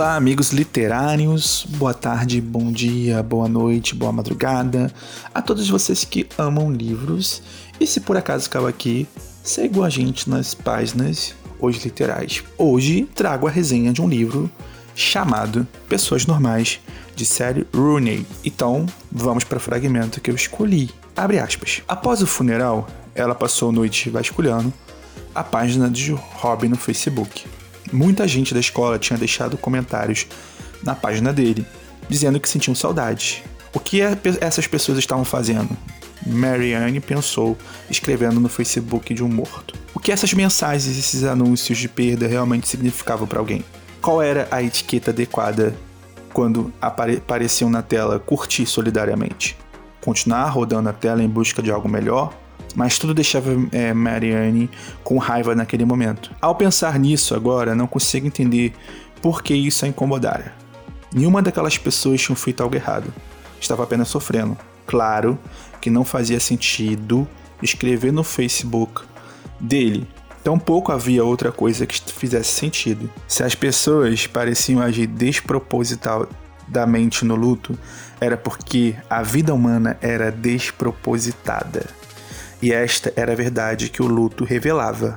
Olá, amigos literários. Boa tarde, bom dia, boa noite, boa madrugada a todos vocês que amam livros. E se por acaso caiu aqui, segue a gente nas páginas Hoje Literais. Hoje trago a resenha de um livro chamado Pessoas Normais, de série Rooney. Então, vamos para o fragmento que eu escolhi. Abre aspas. Após o funeral, ela passou a noite vasculhando a página de Robin no Facebook Muita gente da escola tinha deixado comentários na página dele, dizendo que sentiam saudade. O que essas pessoas estavam fazendo? Marianne pensou, escrevendo no Facebook de um morto. O que essas mensagens esses anúncios de perda realmente significavam para alguém? Qual era a etiqueta adequada quando apare apareciam na tela curtir solidariamente? Continuar rodando a tela em busca de algo melhor? Mas tudo deixava é, Marianne com raiva naquele momento. Ao pensar nisso agora, não consigo entender por que isso a incomodara. Nenhuma daquelas pessoas tinha feito algo errado. Estava apenas sofrendo. Claro que não fazia sentido escrever no Facebook dele. Tampouco havia outra coisa que fizesse sentido. Se as pessoas pareciam agir despropositadamente no luto, era porque a vida humana era despropositada. E esta era a verdade que o luto revelava.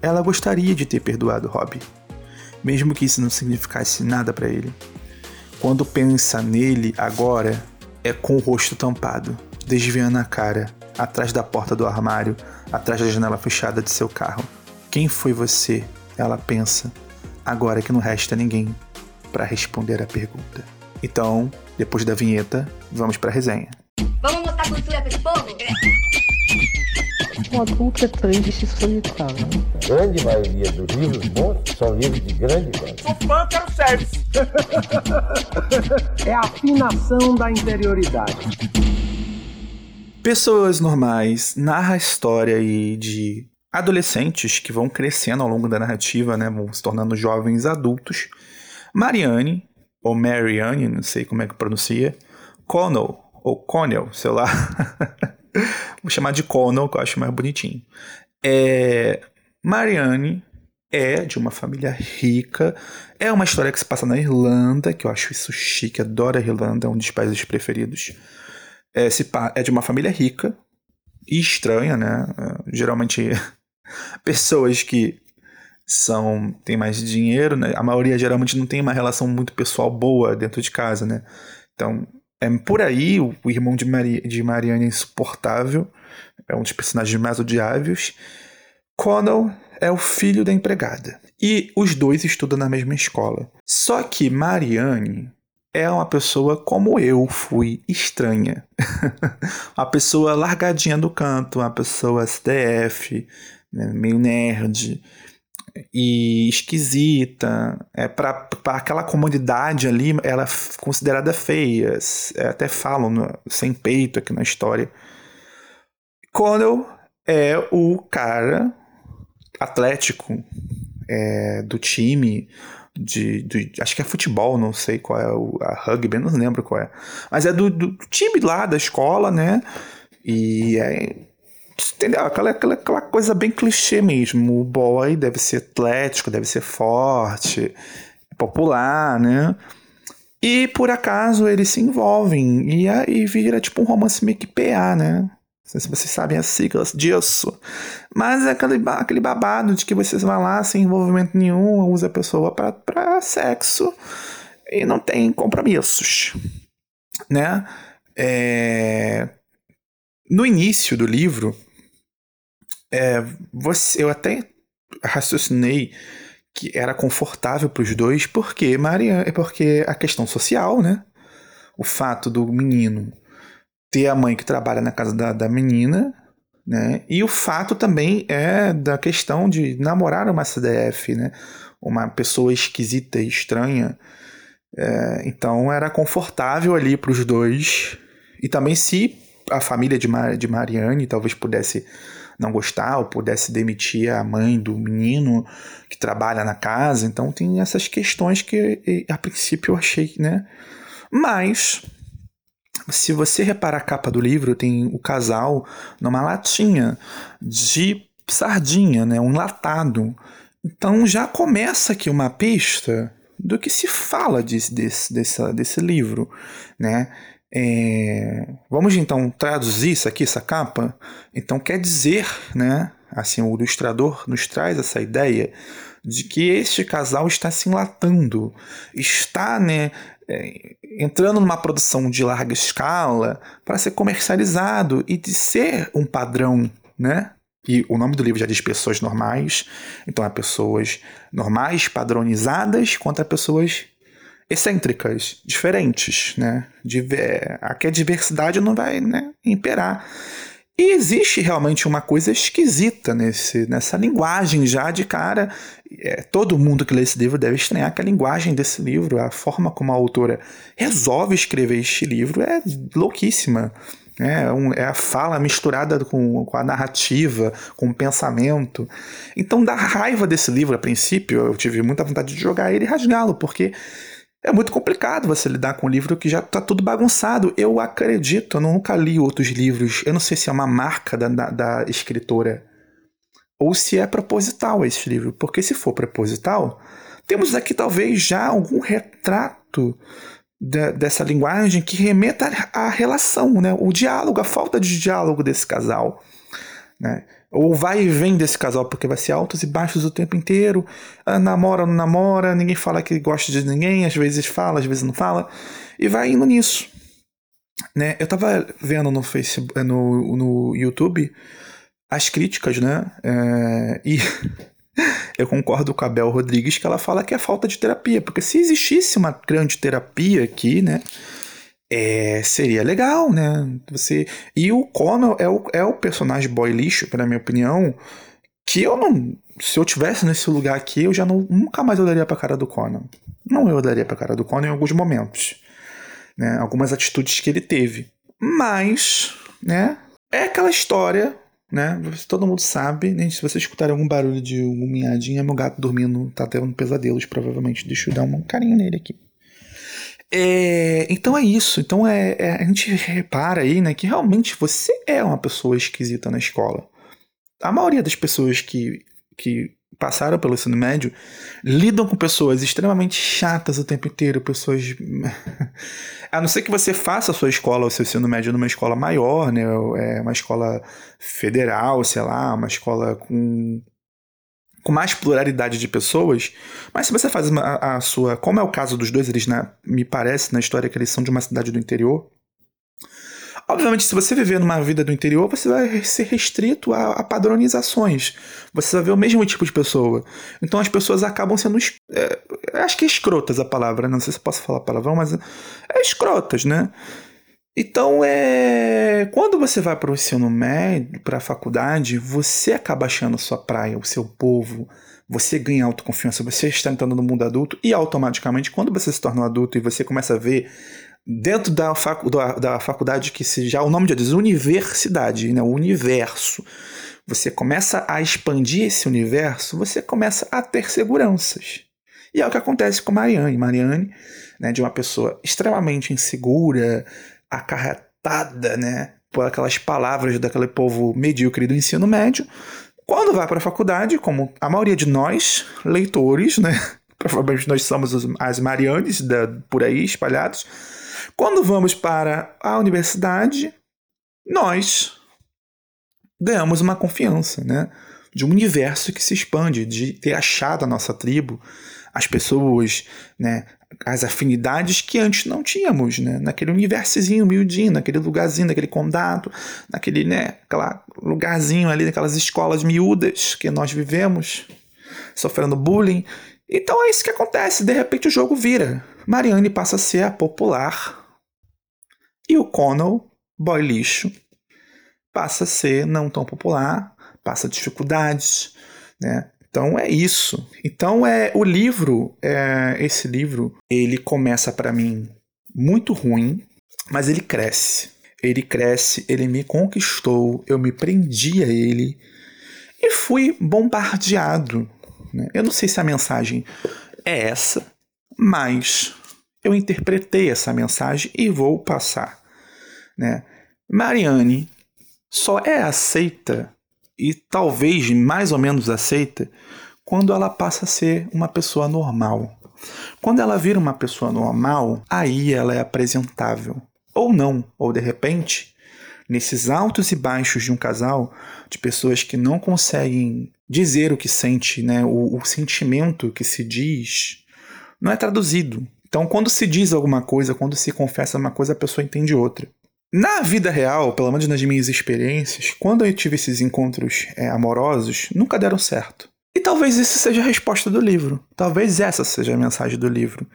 Ela gostaria de ter perdoado Rob, mesmo que isso não significasse nada para ele. Quando pensa nele agora, é com o rosto tampado, desviando a cara, atrás da porta do armário, atrás da janela fechada de seu carro. Quem foi você? Ela pensa, agora que não resta ninguém para responder a pergunta. Então, depois da vinheta, vamos para a resenha. Vamos mostrar cultura para esse povo? Um adulto é triste e solitário. A grande maioria dos livros bons são livros de grande qualidade. Sou fã, quero service. é a afinação da interioridade. Pessoas Normais narra a história aí de adolescentes que vão crescendo ao longo da narrativa, né, vão se tornando jovens adultos. Marianne, ou Marianne, não sei como é que pronuncia, Connell, ou Connell, sei lá. Vou chamar de Connell, que eu acho mais bonitinho. É, Marianne é de uma família rica. É uma história que se passa na Irlanda, que eu acho isso chique, adoro a Irlanda, é um dos países preferidos. É, se, é de uma família rica e estranha, né? É, geralmente pessoas que são têm mais dinheiro, né? A maioria geralmente não tem uma relação muito pessoal boa dentro de casa, né? Então, é, por aí, o, o irmão de, Mari, de Marianne é insuportável, é um dos personagens mais odiáveis. Connell é o filho da empregada. E os dois estudam na mesma escola. Só que Marianne é uma pessoa como eu fui, estranha. uma pessoa largadinha do canto, uma pessoa STF, né, meio nerd e esquisita. É para aquela comunidade ali, ela é considerada feia. É, até falam no, sem peito aqui na história. Connell é o cara atlético é, do time. De, de, acho que é futebol, não sei qual é o, a rugby, não lembro qual é. Mas é do, do time lá da escola, né? E é Entendeu? Aquela, aquela, aquela coisa bem clichê mesmo. O boy deve ser atlético, deve ser forte, popular, né? E por acaso eles se envolvem e aí vira tipo um romance meio que PA, né? Não sei se vocês sabem as siglas disso. Mas é aquele, aquele babado de que vocês vão lá sem envolvimento nenhum, usa a pessoa para sexo e não tem compromissos, né? É... No início do livro, é, você, eu até raciocinei que era confortável para os dois, porque Maria, é porque a questão social, né? O fato do menino ter a mãe que trabalha na casa da, da menina, né? E o fato também é da questão de namorar uma CDF, né? Uma pessoa esquisita e estranha. É, então era confortável ali para os dois. E também se a família de, Mar de Mariane talvez pudesse não gostar ou pudesse demitir a mãe do menino que trabalha na casa. Então tem essas questões que a princípio eu achei, né? Mas se você reparar a capa do livro, tem o casal numa latinha de sardinha, né? Um enlatado. Então já começa aqui uma pista do que se fala desse, desse, desse, desse livro, né? É, vamos então traduzir isso aqui, essa capa. Então quer dizer, né? Assim, o ilustrador nos traz essa ideia de que este casal está se enlatando, está, né? É, entrando numa produção de larga escala para ser comercializado e de ser um padrão, né? E o nome do livro já diz pessoas normais, então é pessoas normais, padronizadas, contra pessoas excêntricas, diferentes, né? Diver... Aqui a diversidade não vai né, imperar. E existe realmente uma coisa esquisita nesse, nessa linguagem já de cara. É, todo mundo que lê esse livro deve estranhar que a linguagem desse livro, a forma como a autora resolve escrever este livro é louquíssima. É, um, é a fala misturada com, com a narrativa, com o pensamento. Então, da raiva desse livro, a princípio, eu tive muita vontade de jogar ele e rasgá-lo, porque é muito complicado você lidar com um livro que já está tudo bagunçado. Eu acredito, eu nunca li outros livros. Eu não sei se é uma marca da, da, da escritora ou se é proposital esse livro. Porque se for proposital, temos aqui talvez já algum retrato de, dessa linguagem que remeta à relação, né? o diálogo, a falta de diálogo desse casal. Né? Ou vai e vem desse casal, porque vai ser altos e baixos o tempo inteiro. Ah, namora, não namora, ninguém fala que gosta de ninguém, às vezes fala, às vezes não fala. E vai indo nisso. Né? Eu tava vendo no Facebook, no, no YouTube as críticas, né? É, e eu concordo com a Bel Rodrigues que ela fala que é falta de terapia. Porque se existisse uma grande terapia aqui, né? É, seria legal, né? Você e o Connor é o, é o personagem boy lixo, na minha opinião, que eu não, se eu tivesse nesse lugar aqui, eu já não, nunca mais olharia para cara do Connor. Não eu olharia para cara do Connor em alguns momentos, né? Algumas atitudes que ele teve, mas, né? É aquela história né? Todo mundo sabe, né? Se você escutar algum barulho de um minhadinho, é meu gato dormindo, tá tendo pesadelos, provavelmente. Deixa eu dar um carinho nele aqui. É, então é isso. Então é, é, a gente repara aí, né, que realmente você é uma pessoa esquisita na escola. A maioria das pessoas que, que passaram pelo ensino médio lidam com pessoas extremamente chatas o tempo inteiro, pessoas. a não ser que você faça a sua escola, o seu ensino médio numa escola maior, né? É uma escola federal, sei lá, uma escola com com mais pluralidade de pessoas, mas se você faz a, a sua. Como é o caso dos dois, eles, né, me parece na história que eles são de uma cidade do interior. Obviamente, se você viver numa vida do interior, você vai ser restrito a, a padronizações. Você vai ver o mesmo tipo de pessoa. Então as pessoas acabam sendo. É, acho que é escrotas a palavra, não sei se eu posso falar palavrão, mas é escrotas, né? Então, é quando você vai para o ensino médio, para a faculdade, você acaba achando a sua praia, o seu povo, você ganha autoconfiança, você está entrando no mundo adulto e automaticamente, quando você se torna um adulto e você começa a ver dentro da, facu da, da faculdade que se já o nome já diz universidade, né, o universo, você começa a expandir esse universo, você começa a ter seguranças. E é o que acontece com Mariane. Mariane, né, de uma pessoa extremamente insegura, acarretada, né, por aquelas palavras daquele povo medíocre do ensino médio, quando vai para a faculdade, como a maioria de nós, leitores, né, provavelmente nós somos as Marianes da, por aí espalhados, quando vamos para a universidade, nós ganhamos uma confiança, né? De um universo que se expande, de ter achado a nossa tribo, as pessoas, né? As afinidades que antes não tínhamos, né? Naquele universozinho miudinho, naquele lugarzinho, naquele condado, naquele, né? Aquela lugarzinho ali, naquelas escolas miúdas que nós vivemos, sofrendo bullying. Então é isso que acontece. De repente o jogo vira. Marianne passa a ser a popular. E o Connell, boy lixo, passa a ser não tão popular, passa dificuldades, né? Então é isso. Então é o livro, é, esse livro, ele começa para mim muito ruim, mas ele cresce. Ele cresce, ele me conquistou, eu me prendi a ele e fui bombardeado. Né? Eu não sei se a mensagem é essa, mas eu interpretei essa mensagem e vou passar. Né? Mariane só é aceita e talvez mais ou menos aceita quando ela passa a ser uma pessoa normal. Quando ela vira uma pessoa normal, aí ela é apresentável. Ou não, ou de repente, nesses altos e baixos de um casal, de pessoas que não conseguem dizer o que sente, né? o, o sentimento que se diz, não é traduzido. Então, quando se diz alguma coisa, quando se confessa uma coisa, a pessoa entende outra. Na vida real, pelo menos nas minhas experiências, quando eu tive esses encontros é, amorosos, nunca deram certo. E talvez isso seja a resposta do livro. Talvez essa seja a mensagem do livro,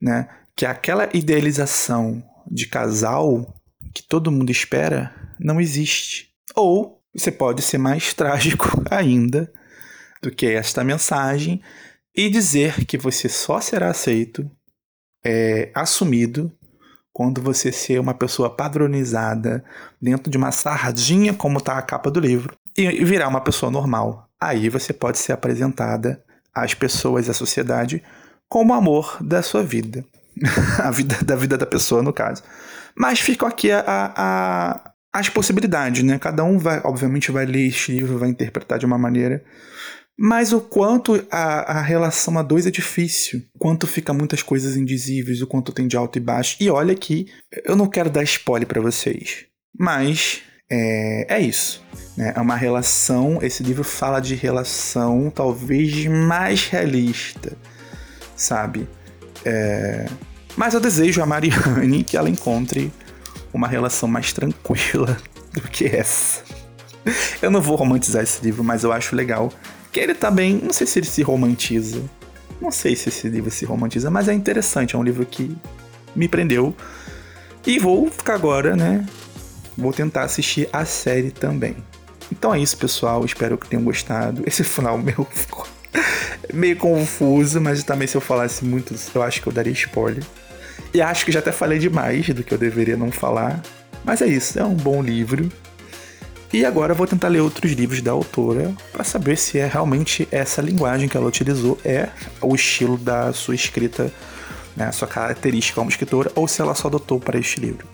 né? Que aquela idealização de casal que todo mundo espera não existe. Ou você pode ser mais trágico ainda do que esta mensagem e dizer que você só será aceito, é, assumido, quando você ser uma pessoa padronizada dentro de uma sardinha, como está a capa do livro, e virar uma pessoa normal, aí você pode ser apresentada às pessoas, à sociedade, como amor da sua vida. a vida da vida da pessoa, no caso. Mas ficam aqui a, a, as possibilidades, né? Cada um vai, obviamente, vai ler este livro, vai interpretar de uma maneira. Mas o quanto a, a relação a dois é difícil, o quanto fica muitas coisas indizíveis, o quanto tem de alto e baixo. E olha que eu não quero dar spoiler para vocês, mas é, é isso. Né? É uma relação. Esse livro fala de relação talvez mais realista, sabe? É, mas eu desejo a Mariane que ela encontre uma relação mais tranquila do que essa. Eu não vou romantizar esse livro, mas eu acho legal que ele também, não sei se ele se romantiza. Não sei se esse livro se romantiza, mas é interessante, é um livro que me prendeu. E vou ficar agora, né, vou tentar assistir a série também. Então é isso, pessoal. Espero que tenham gostado. Esse final meu ficou meio confuso, mas também se eu falasse muito, eu acho que eu daria spoiler. E acho que já até falei demais do que eu deveria não falar. Mas é isso, é um bom livro. E agora eu vou tentar ler outros livros da autora para saber se é realmente essa linguagem que ela utilizou é o estilo da sua escrita, né, sua característica como escritora, ou se ela só adotou para este livro.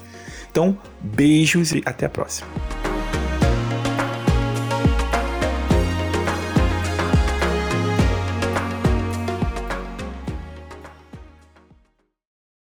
Então, beijos e até a próxima.